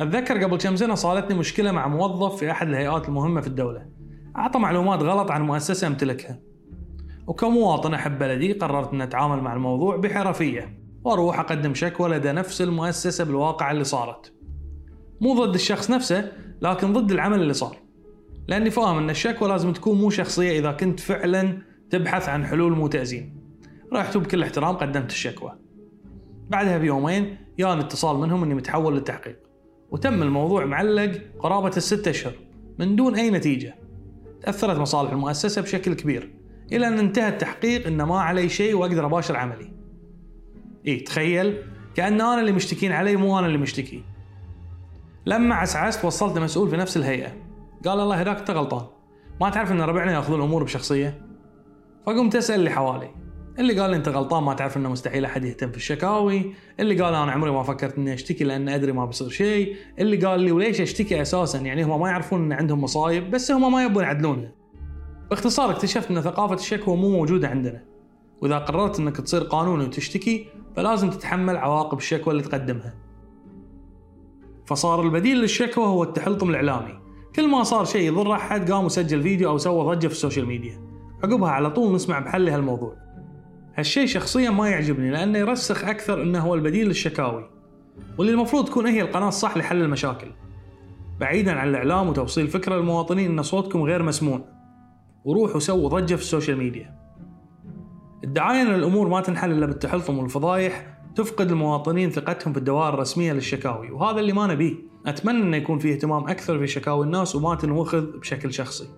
أتذكر قبل كم سنة صارتني مشكلة مع موظف في أحد الهيئات المهمة في الدولة. أعطى معلومات غلط عن مؤسسة أمتلكها. وكمواطن أحب بلدي قررت أن أتعامل مع الموضوع بحرفية وأروح أقدم شكوى لدى نفس المؤسسة بالواقعه اللي صارت. مو ضد الشخص نفسه لكن ضد العمل اللي صار. لأني فاهم أن الشكوى لازم تكون مو شخصية إذا كنت فعلا تبحث عن حلول مو تأزيم. رحت بكل احترام قدمت الشكوى. بعدها بيومين جاني اتصال منهم إني متحول للتحقيق. وتم الموضوع معلق قرابة الست أشهر. من دون أي نتيجة. تأثرت مصالح المؤسسة بشكل كبير إلى أن انتهى التحقيق أن ما علي شيء وأقدر أباشر عملي. إيه تخيل كأن أنا اللي مشتكين علي مو أنا اللي مشتكي. لما عسعست وصلت مسؤول في نفس الهيئة. قال الله هداك أنت غلطان ما تعرف أن ربعنا يأخذون الأمور بشخصية؟ فقمت أسأل اللي حوالي. اللي قال انت غلطان ما تعرف انه مستحيل أحد يهتم في الشكاوي. اللي قال أنا عمري ما فكرت إني أشتكي لأن أدري ما بيصير شيء. اللي قال لي وليش أشتكي أساسا؟ يعني هم ما يعرفون إن عندهم مصايب بس هم ما يبون يعدلونها باختصار اكتشفت إن ثقافة الشكوى مو موجودة عندنا. وإذا قررت إنك تصير قانوني وتشتكي فلازم تتحمل عواقب الشكوى اللي تقدمها. فصار البديل للشكوى هو التحلطم الإعلامي. كل ما صار شيء يضر أحد قام وسجل فيديو أو سوى ضجة في ال social media. عقبها على طول نسمع بحل لهالموضوع. هالشيء شخصيا ما يعجبني لأنه يرسخ أكثر إنه هو البديل للشكاوي واللي المفروض تكون هي القناة الصح لحل المشاكل. بعيدا عن الإعلام وتوصيل فكرة للمواطنين إن صوتكم غير مسموع وروحوا سووا ضجة في ال social media. الدعاية إن الأمور ما تنحل إلا بالتحلطم والفضايح تفقد المواطنين ثقتهم في الدوائر الرسمية للشكاوي وهذا اللي ما نبيه. أتمنى إنه يكون في اهتمام أكثر في شكاوي الناس وما تنوخذ بشكل شخصي.